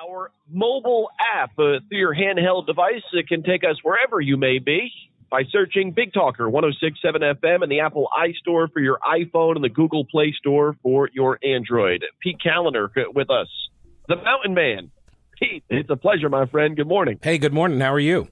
Our mobile app uh, through your handheld device it can take us wherever you may be by searching Big Talker 1067 FM in the Apple iStore for your iPhone and the Google Play Store for your Android. Pete Kaliner with us, the Mountain Man. Pete, it's a pleasure, my friend. Good morning. Hey, good morning. How are you?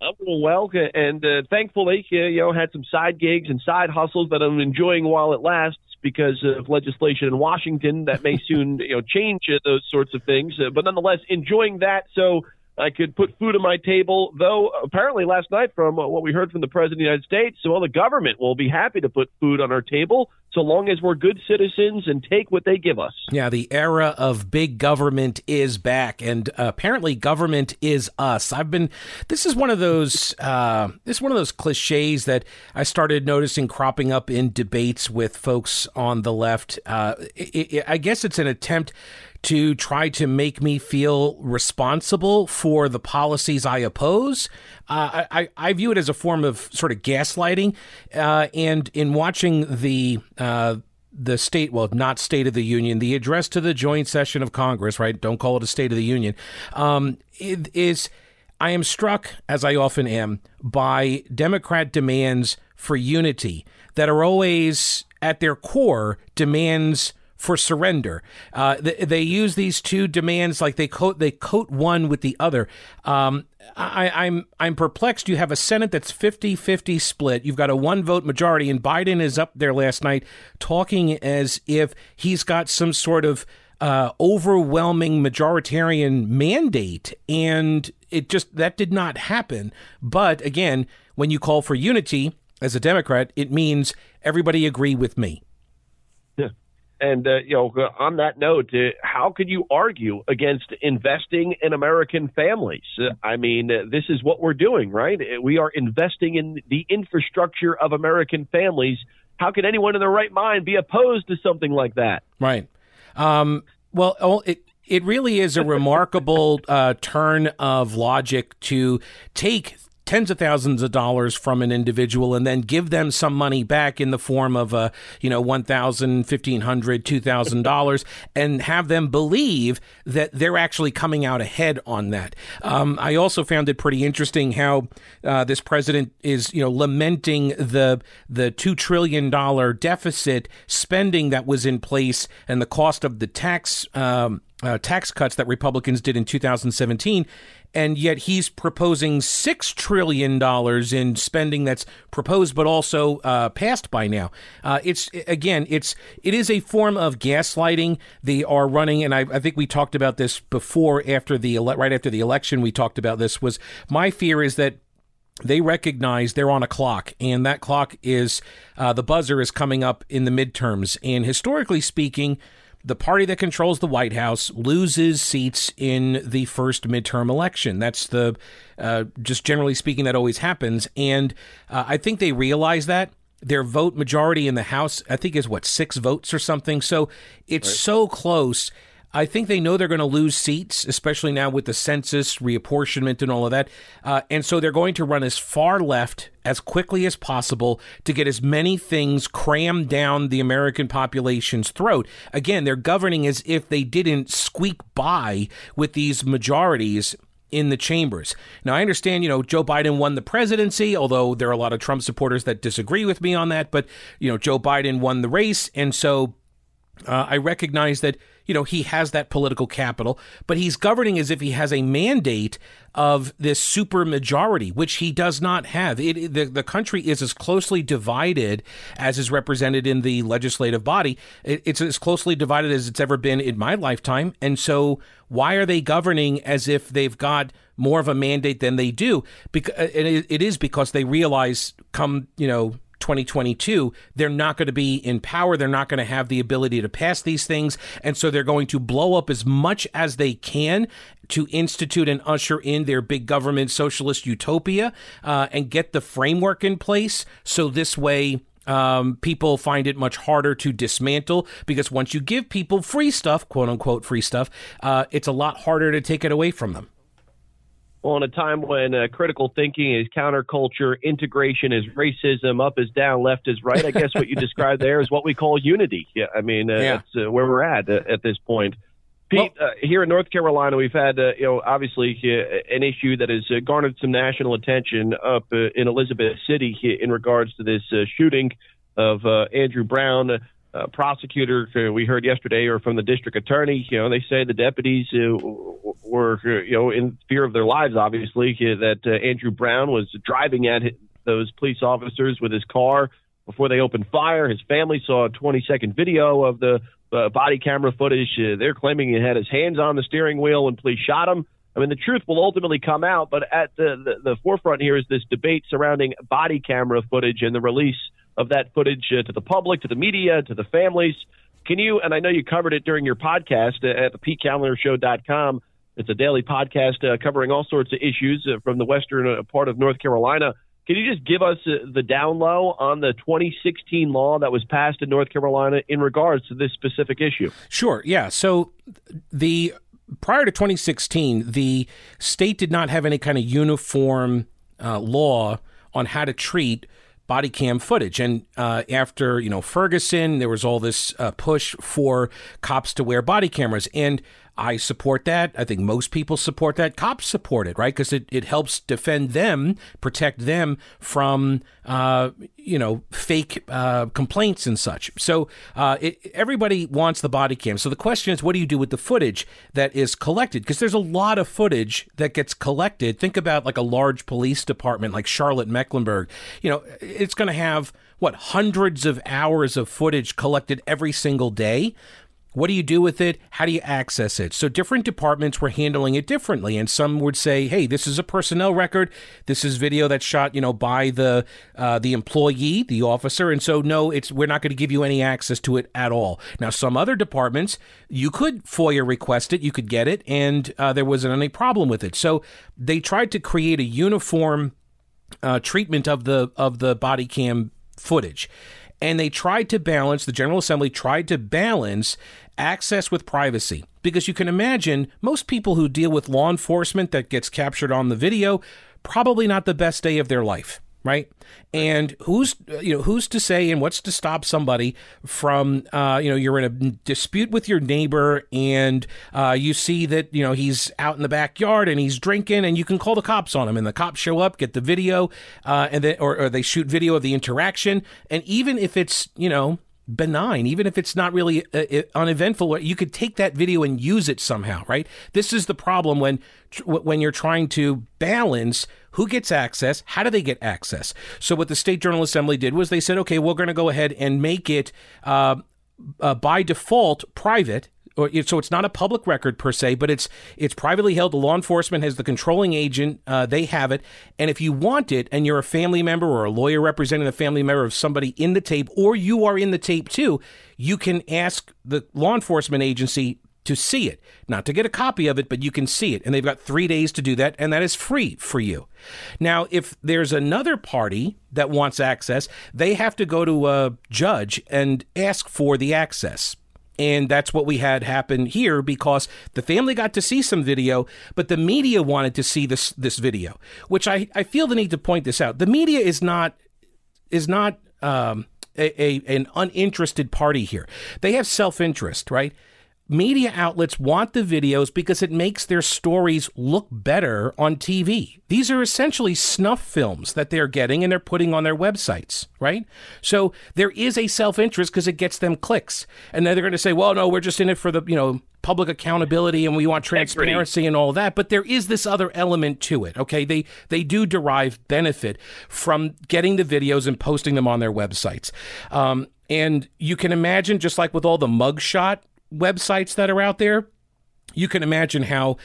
I'm doing well, and uh, thankfully, uh, you know, had some side gigs and side hustles that I'm enjoying while it lasts because of legislation in Washington that may soon, you know, change uh, those sorts of things. Uh, but nonetheless, enjoying that. So I could put food on my table, though apparently last night, from what we heard from the President of the United States, well, the government will be happy to put food on our table so long as we're good citizens and take what they give us. Yeah, the era of big government is back, and uh, apparently, government is us. I've been. This is one of those. Uh, this is one of those cliches that I started noticing cropping up in debates with folks on the left. Uh, it, it, I guess it's an attempt to try to make me feel responsible for the policies I oppose. Uh, I, I view it as a form of sort of gaslighting. Uh, and in watching the uh, the state, well, not State of the Union, the address to the joint session of Congress, right? Don't call it a State of the Union. Um, it is I am struck, as I often am, by Democrat demands for unity that are always at their core demands for surrender. Uh, they, they, use these two demands like they coat they coat one with the other. Um, I, I'm I'm perplexed. You have a Senate that's 50-50 split. You've got a one vote majority, and Biden is up there last night talking as if he's got some sort of uh, overwhelming majoritarian mandate, and it just that did not happen. But again, when you call for unity as a Democrat, it means everybody agree with me. And uh, you know, on that note, uh, how could you argue against investing in American families? Uh, I mean, uh, this is what we're doing, right? Uh, we are investing in the infrastructure of American families. How can anyone in their right mind be opposed to something like that? Right. Um, well, oh, it it really is a remarkable uh, turn of logic to take tens of thousands of dollars from an individual and then give them some money back in the form of a you know one thousand fifteen hundred two thousand dollars and have them believe that they're actually coming out ahead on that. Um, i also found it pretty interesting how uh, this president is you know lamenting the the two trillion dollar deficit spending that was in place and the cost of the tax um, uh, tax cuts that Republicans did in 2017 and yet he's proposing six trillion dollars in spending that's proposed but also uh, passed by now. Uh, it's again, it's it is a form of gaslighting. They are running, and I, I think we talked about this before. After the ele- right after the election, we talked about this. Was my fear is that they recognize they're on a clock, and that clock is uh, the buzzer is coming up in the midterms. And historically speaking, the party that controls the White House loses seats in the first midterm election. That's the, uh, just generally speaking, that always happens. And uh, I think they realize that. Their vote majority in the House, I think, is what, six votes or something. So it's right. so close I think they know they're going to lose seats, especially now with the census, reapportionment, and all of that. Uh, and so they're going to run as far left as quickly as possible to get as many things crammed down the American population's throat. Again, they're governing as if they didn't squeak by with these majorities in the chambers. Now, I understand, you know, Joe Biden won the presidency, although there are a lot of Trump supporters that disagree with me on that. But, you know, Joe Biden won the race. And so uh, I recognize that you know he has that political capital, but he's governing as if he has a mandate of this super majority, which he does not have. It, the the country is as closely divided as is represented in the legislative body. It, it's as closely divided as it's ever been in my lifetime, and so why are they governing as if they've got more of a mandate than they do? Because uh, it is because they realize come you know 2022, they're not going to be in power. They're not going to have the ability to pass these things. And so they're going to blow up as much as they can to institute and usher in their big government socialist utopia uh, and get the framework in place. So this way, um, people find it much harder to dismantle because once you give people free stuff, quote unquote free stuff, uh, it's a lot harder to take it away from them. Well, in a time when uh, critical thinking is counterculture, integration is racism, up is down, left is right. I guess what you described there is what we call unity. Yeah, I mean, uh, yeah. that's uh, where we're at uh, at this point. Pete, well, uh, here in North Carolina, we've had, uh, you know, obviously uh, an issue that has uh, garnered some national attention up uh, in Elizabeth City in regards to this uh, shooting of Andrew Brown. Uh, prosecutor uh, we heard yesterday, or from the district attorney, you know, they say the deputies uh, were, you know, in fear of their lives. Obviously, that Andrew Brown was driving at those police officers with his car before they opened fire. His family saw a 20 second video of the uh, body camera footage. Uh, they're claiming he had his hands on the steering wheel when police shot him. I mean, the truth will ultimately come out, but at the, the, the forefront here is this debate surrounding body camera footage and the release of that footage uh, to the public, to the media, to the families. Can you, and I know you covered it during your podcast uh, at the PeteKaliner It's a daily podcast uh, covering all sorts of issues uh, from the western uh, part of North Carolina. Can you just give us the down low on the 2016 law that was passed in North Carolina in regards to this specific issue? Sure. Yeah. So the prior to 2016, the state did not have any kind of uniform uh, law on how to treat body cam footage. And uh, after you know Ferguson, there was all this uh, push for cops to wear body cameras, and I support that. I think most people support that. Cops support it, right? Because it, it helps defend them, protect them from, uh, you know, fake uh, complaints and such. So uh, it, everybody wants the body cam. So the question is, what do you do with the footage that is collected? Because there's a lot of footage that gets collected. Think about like a large police department like Charlotte Mecklenburg. You know, it's going to have what hundreds of hours of footage collected every single day what do you do with it? How do you access it? So different departments were handling it differently, and some would say, "Hey, this is a personnel record. This is video that's shot, you know, by the uh, the employee, the officer, and so no, it's we're not going to give you any access to it at all." Now, some other departments, you could FOIA request it, you could get it, and uh, there wasn't any problem with it. So they tried to create a uniform uh, treatment of the of the body cam footage and they tried to balance the general assembly tried to balance access with privacy. Because you can imagine most people who deal with law enforcement that gets captured on the video, probably not the best day of their life right? And who's you know who's to say and what's to stop somebody from uh, you know you're in a dispute with your neighbor and uh, you see that you know he's out in the backyard and he's drinking and you can call the cops on him and the cops show up get the video uh, and then or, or they shoot video of the interaction and even if it's you know benign, even if it's not really uh, uneventful. You could take that video and use it somehow, right? This is the problem when when you're trying to balance who gets access, how do they get access. So what the state general assembly did was they said, okay, we're going to go ahead and make it. Uh, uh, by default private so it's not a public record per se, but it's it's privately held. The law enforcement has the controlling agent; uh, they have it. And if you want it, and you're a family member or a lawyer representing a family member of somebody in the tape, or you are in the tape too, you can ask the law enforcement agency to see it, not to get a copy of it, but you can see it. And they've got three days to do that, and that is free for you. Now, if there's another party that wants access, they have to go to a judge and ask for the access. And that's what we had happen here because the family got to see some video, but the media wanted to see this this video, which I, I feel the need to point this out. The media is not is not um, a, a an uninterested party here. They have self interest, right? Media outlets want the videos because it makes their stories look better on TV. These are essentially snuff films that they're getting and they're putting on their websites, right? So there is a self-interest because it gets them clicks. And then they're going to say, "Well, no, we're just in it for the, you know, public accountability and we want transparency and all that but there is this other element to it okay they they do derive benefit from getting the videos and posting them on their websites um, and you can imagine just like with all the mugshot websites that are out there, you can imagine how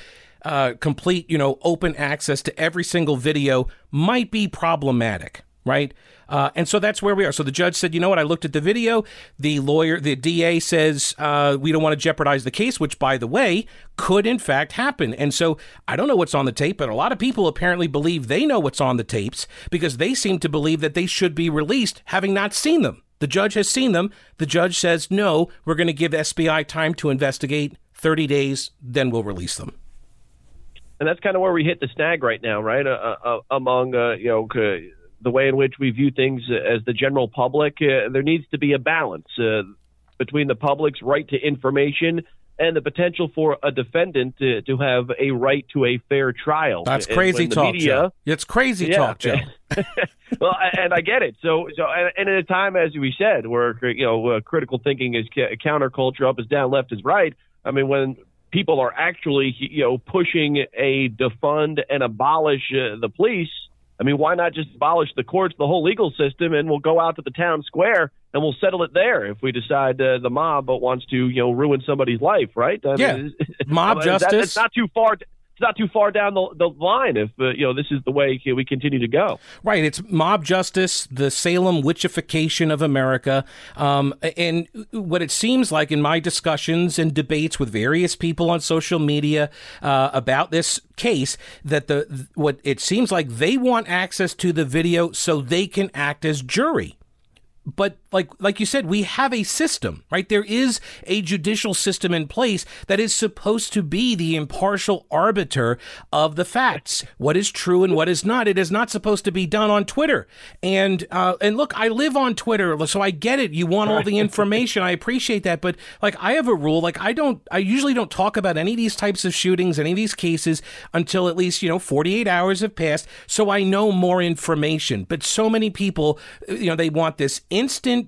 uh, complete, you know, open access to every single video might be problematic, right? Uh, and so that's where we are. So the judge said, you know what? I looked at the video. The lawyer, the DA says uh, we don't want to jeopardize the case, which, by the way, could in fact happen. And so I don't know what's on the tape, but a lot of people apparently believe they know what's on the tapes because they seem to believe that they should be released, having not seen them. The judge has seen them. The judge says, no, we're going to give SBI time to investigate 30 days, then we'll release them. And that's kind of where we hit the snag right now, right? Uh, uh, uh among, uh, you know, the way in which we view things as the general public, uh, there needs to be a balance uh, between the public's right to information and the potential for a defendant to, to have a right to a fair trial. That's crazy talk, media, Joe. It's crazy yeah, talk, Joe. well, and I get it. So, so, and at a time, as we said, where you know uh, critical thinking is counterculture, up is down, left is right. I mean, when people are actually you know pushing a defund and abolish uh, the police I mean, why not just abolish the courts, the whole legal system, and we'll go out to the town square and we'll settle it there if we decide uh, the mob wants to, you know, ruin somebody's life, right? I yeah, mean, mob justice. That, it's not too far it's not too far down the, the line if uh, you know this is the way we continue to go. Right, it's mob justice, the Salem witchification of America, um, and what it seems like in my discussions and debates with various people on social media uh, about this case that the what it seems like they want access to the video so they can act as jury but like like you said we have a system right? There is a judicial system in place that is supposed to be the impartial arbiter of the facts. What is true and what is not it is not supposed to be done on twitter. And uh, and look i live on twitter so i get it. You want all the information. I appreciate that. But like i have a rule like i don't i usually don't talk about any of these types of shootings any of these cases until at least you know 48 hours have passed so i know more information. But so many people you know they want this instant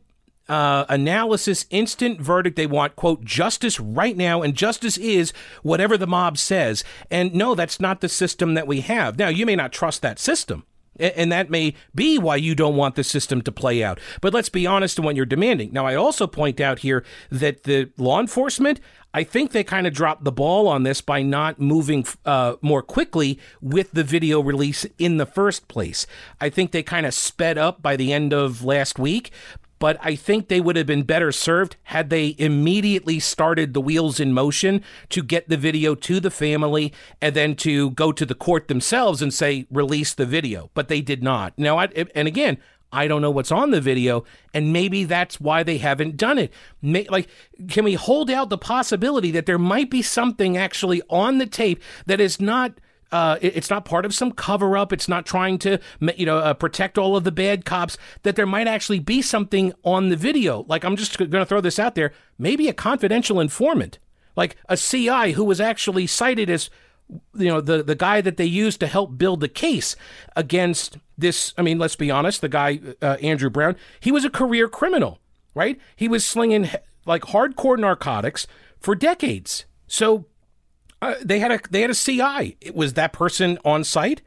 uh, analysis, instant verdict. They want, quote, justice right now, and justice is whatever the mob says. And no, that's not the system that we have. Now, you may not trust that system. And that may be why you don't want the system to play out. But let's be honest in what you're demanding. Now, I also point out here that the law enforcement, I think they kind of dropped the ball on this by not moving uh, more quickly with the video release in the first place. I think they kind of sped up by the end of last week, but I think they would have been better served had they immediately started the wheels in motion to get the video to the family and then to go to the court themselves and say, release the video. But they did not. Now, I, and again, I don't know what's on the video, and maybe that's why they haven't done it. May, like, can we hold out the possibility that there might be something actually on the tape that is not uh, it's not part of some cover up. It's not trying to, you know, uh, protect all of the bad cops. That there might actually be something on the video. Like I'm just going to throw this out there. Maybe a confidential informant, like a CI who was actually cited as, you know, the the guy that they used to help build the case against this. I mean, let's be honest. The guy uh, Andrew Brown, he was a career criminal, right? He was slinging like hardcore narcotics for decades. So uh, they had a they had a CI. Was that person on site?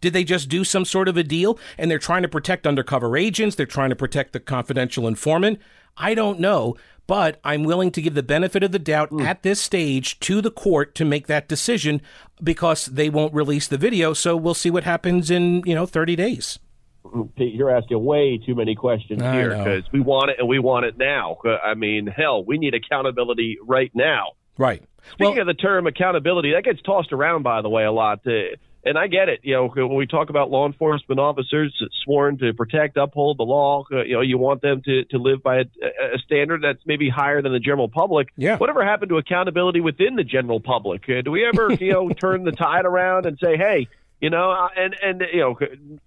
Did they just do some sort of a deal and they're trying to protect undercover agents? They're trying to protect the confidential informant? I don't know, but I'm willing to give the benefit of the doubt mm. at this stage to the court to make that decision because they won't release the video. So we'll see what happens in, you know, 30 days. Pete, you're asking way too many questions I here because we want it and we want it now. I mean, hell, we need accountability right now. Right. Speaking well, of the term accountability, that gets tossed around, by the way, a lot. Uh, and I get it. You know, when we talk about law enforcement officers sworn to protect, uphold the law, uh, you know, you want them to, to live by a, a, standard that's maybe higher than the general public. Yeah. Whatever happened to accountability within the general public? Uh, do we ever, you know, turn the tide around and say, hey, you know, uh, and and you know,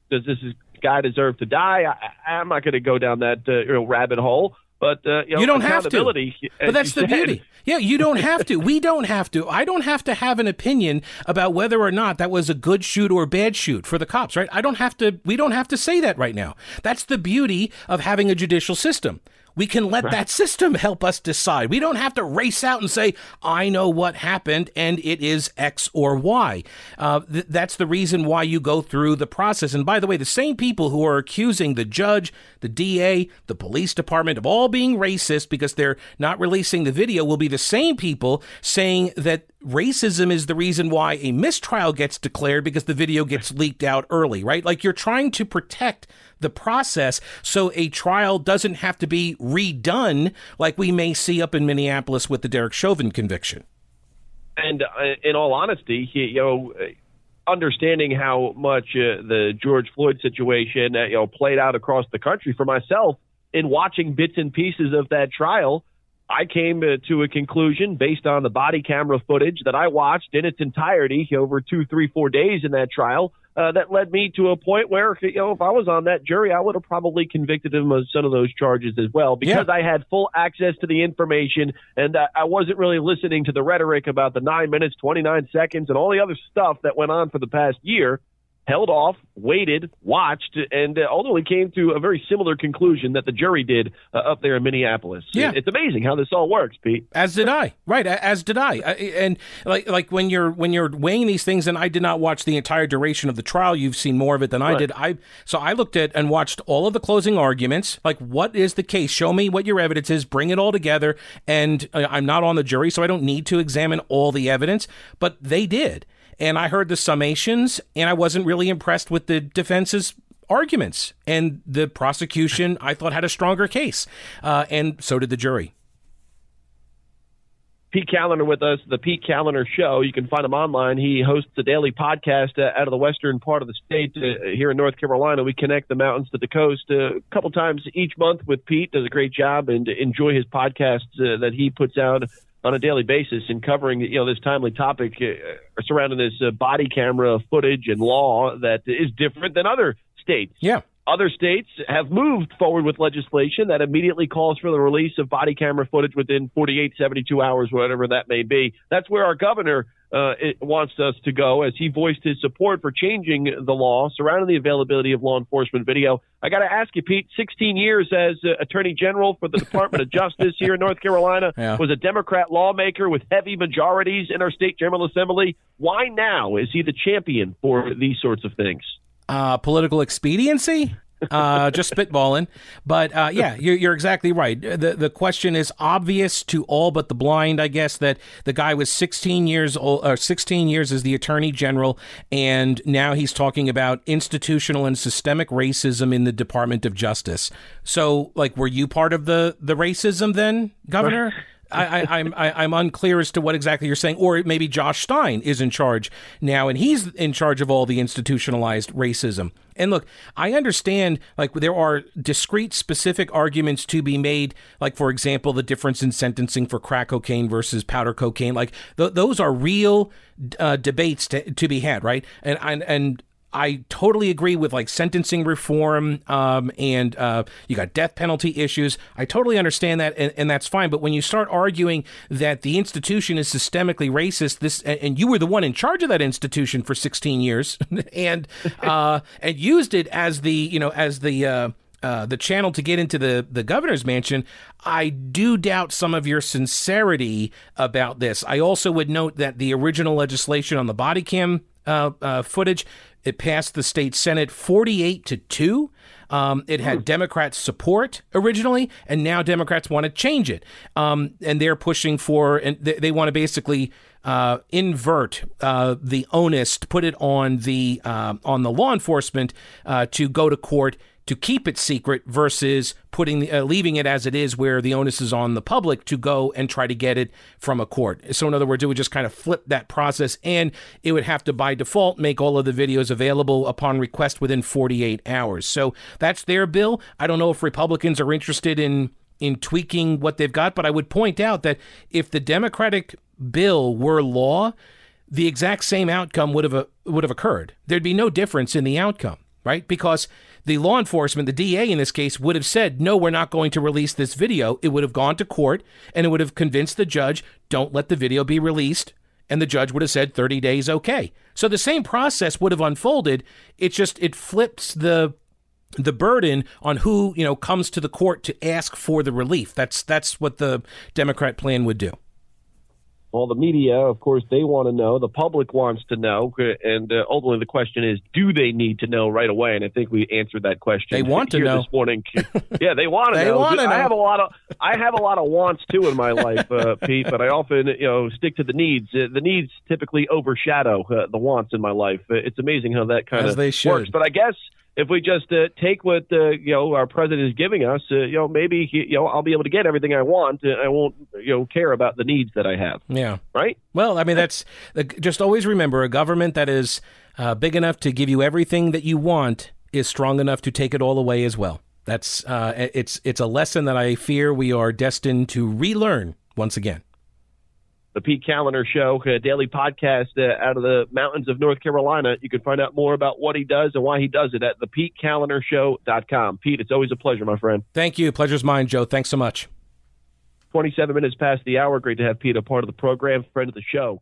does this guy deserve to die? I, I'm not going to go down that uh, you know, rabbit hole. But uh, you, know, you, don't have to. But that's the said. beauty. Yeah, you don't have to. We don't have to. I don't have to have an opinion about whether or not that was a good shoot or a bad shoot for the cops, right? I don't have to. We don't have to say that right now. That's the beauty of having a judicial system. We can let right. that system help us decide. We don't have to race out and say, I know what happened and it is X or Y. Uh, th- that's the reason why you go through the process. And by the way, the same people who are accusing the judge, the DA, the police department of all being racist because they're not releasing the video will be the same people saying that racism is the reason why a mistrial gets declared because the video gets leaked out early, right? Like you're trying to protect the process so a trial doesn't have to be redone like we may see up in Minneapolis with the Derek Chauvin conviction. And uh, in all honesty, you know, understanding how much uh, the George Floyd situation, uh, you know, played out across the country for myself in watching bits and pieces of that trial, I came to a conclusion based on the body camera footage that I watched in its entirety over two, three, four days in that trial uh, that led me to a point where, you know, if I was on that jury, I would have probably convicted him of some of those charges as well because yeah. I had full access to the information and uh, I wasn't really listening to the rhetoric about the nine minutes, 29 seconds, and all the other stuff that went on for the past year held off, waited, watched, and uh, ultimately came to a very similar conclusion that the jury did uh, up there in Minneapolis. Yeah. It's amazing how this all works, Pete. As did I. Right, as did I. And like like when you're when you're weighing these things and I did not watch the entire duration of the trial, you've seen more of it than I did. I so I looked at and watched all of the closing arguments. Like what is the case? Show me what your evidence is, bring it all together and uh, I'm not on the jury so I don't need to examine all the evidence, but they did and I heard the summations, and I wasn't really impressed with the defense's arguments. And the prosecution, I thought, had a stronger case, uh, and so did the jury. Pete Kaliner with us, the Pete Kaliner Show. You can find him online. He hosts a daily podcast uh, out of the western part of the state uh, here in North Carolina. We connect the mountains to the coast uh, a couple times each month with Pete. Does a great job and enjoy his podcasts uh, that he puts out on a daily basis in covering you know this timely topic uh, surrounding this uh, body camera footage and law that is different than other states. Yeah. Other states have moved forward with legislation that immediately calls for the release of body camera footage within 48, 72 hours, whatever that may be. That's where our governor uh, wants us to go as he voiced his support for changing the law surrounding the availability of law enforcement video. I got to ask you, Pete, 16 years as uh, Attorney General for the Department of Justice here in North Carolina, yeah. was a Democrat lawmaker with heavy majorities in our state General Assembly. Why now is he the champion for these sorts of things? Uh, political expediency? Uh, just spitballing. But uh, yeah, you're, you're, exactly right. The the question is obvious to all but the blind, I guess, that the guy was 16 years old, or 16 years as the attorney general, and now he's talking about institutional and systemic racism in the Department of Justice. So, like, were you part of the the racism then, Governor? I, I, I'm I, I'm unclear as to what exactly you're saying, or maybe Josh Stein is in charge now, and he's in charge of all the institutionalized racism. And look, I understand like there are discrete, specific arguments to be made, like for example, the difference in sentencing for crack cocaine versus powder cocaine. Like th- those are real uh, debates to, to be had, right? And and and I totally agree with like sentencing reform um, and uh, you got death penalty issues. I totally understand that, and, and, that's fine. But when you start arguing that the institution is systemically racist, this and you were the one in charge of that institution for 16 years, and uh, and used it as the you know as the uh, uh, the channel to get into the, the governor's mansion, I do doubt some of your sincerity about this. I also would note that the original legislation on the body cam uh, uh, footage it passed the state Senate 48 to 2. Um, it had hmm. Democrats' support originally, and now Democrats want to change it. Um, and they're pushing for, and they, they want to basically uh, invert uh, the onus, to put it on the uh, on the law enforcement uh, to go to court to keep it secret versus putting uh, leaving it as it is where the onus is on the public to go and try to get it from a court. So in other words, it would just kind of flip that process and it would have to by default make all of the videos available upon request within 48 hours. So that's their bill. I don't know if Republicans are interested in in tweaking what they've got, but I would point out that if the Democratic bill were law, the exact same outcome would have uh, would have occurred. There'd be no difference in the outcome, right? Because the law enforcement, the DA in this case, would have said, no, we're not going to release this video. It would have gone to court and it would have convinced the judge, don't let the video be released. And the judge would have said 30 days, okay. So the same process would have unfolded. It just, it flips the the burden on who you know comes to the court to ask for the relief. That's that's what the Democrat plan would do. Well, the media, of course, they want to know. The public wants to know, and uh, ultimately, the question is, do they need to know right away? And I think we answered that question. They want to know this morning. yeah, they want to they know. Want to know. I have a lot of I have a lot of wants too in my life, uh, Pete. But I often, you know, stick to the needs. Uh, the needs typically overshadow uh, the wants in my life. Uh, it's amazing how that kind of they works. But I guess if we just uh, take what uh, you know our president is giving us, uh, you know, maybe he, you know I'll be able to get everything I want. I won't you know care about the needs that I have. Yeah. Right. Well, I mean that's just always remember a government that is uh, big enough to give you everything that you want is strong enough to take it all away as well. That's uh, it's it's a lesson that I fear we are destined to relearn once again. The Pete Kaliner Show, a daily podcast uh, out of the mountains of North Carolina. You can find out more about what he does and why he does it at thepetekalinershow.com. Pete, it's always a pleasure, my friend. Thank you. Pleasure's mine, Joe. Thanks so much. 27 minutes past the hour. Great to have Pete a part of the program, friend of the show.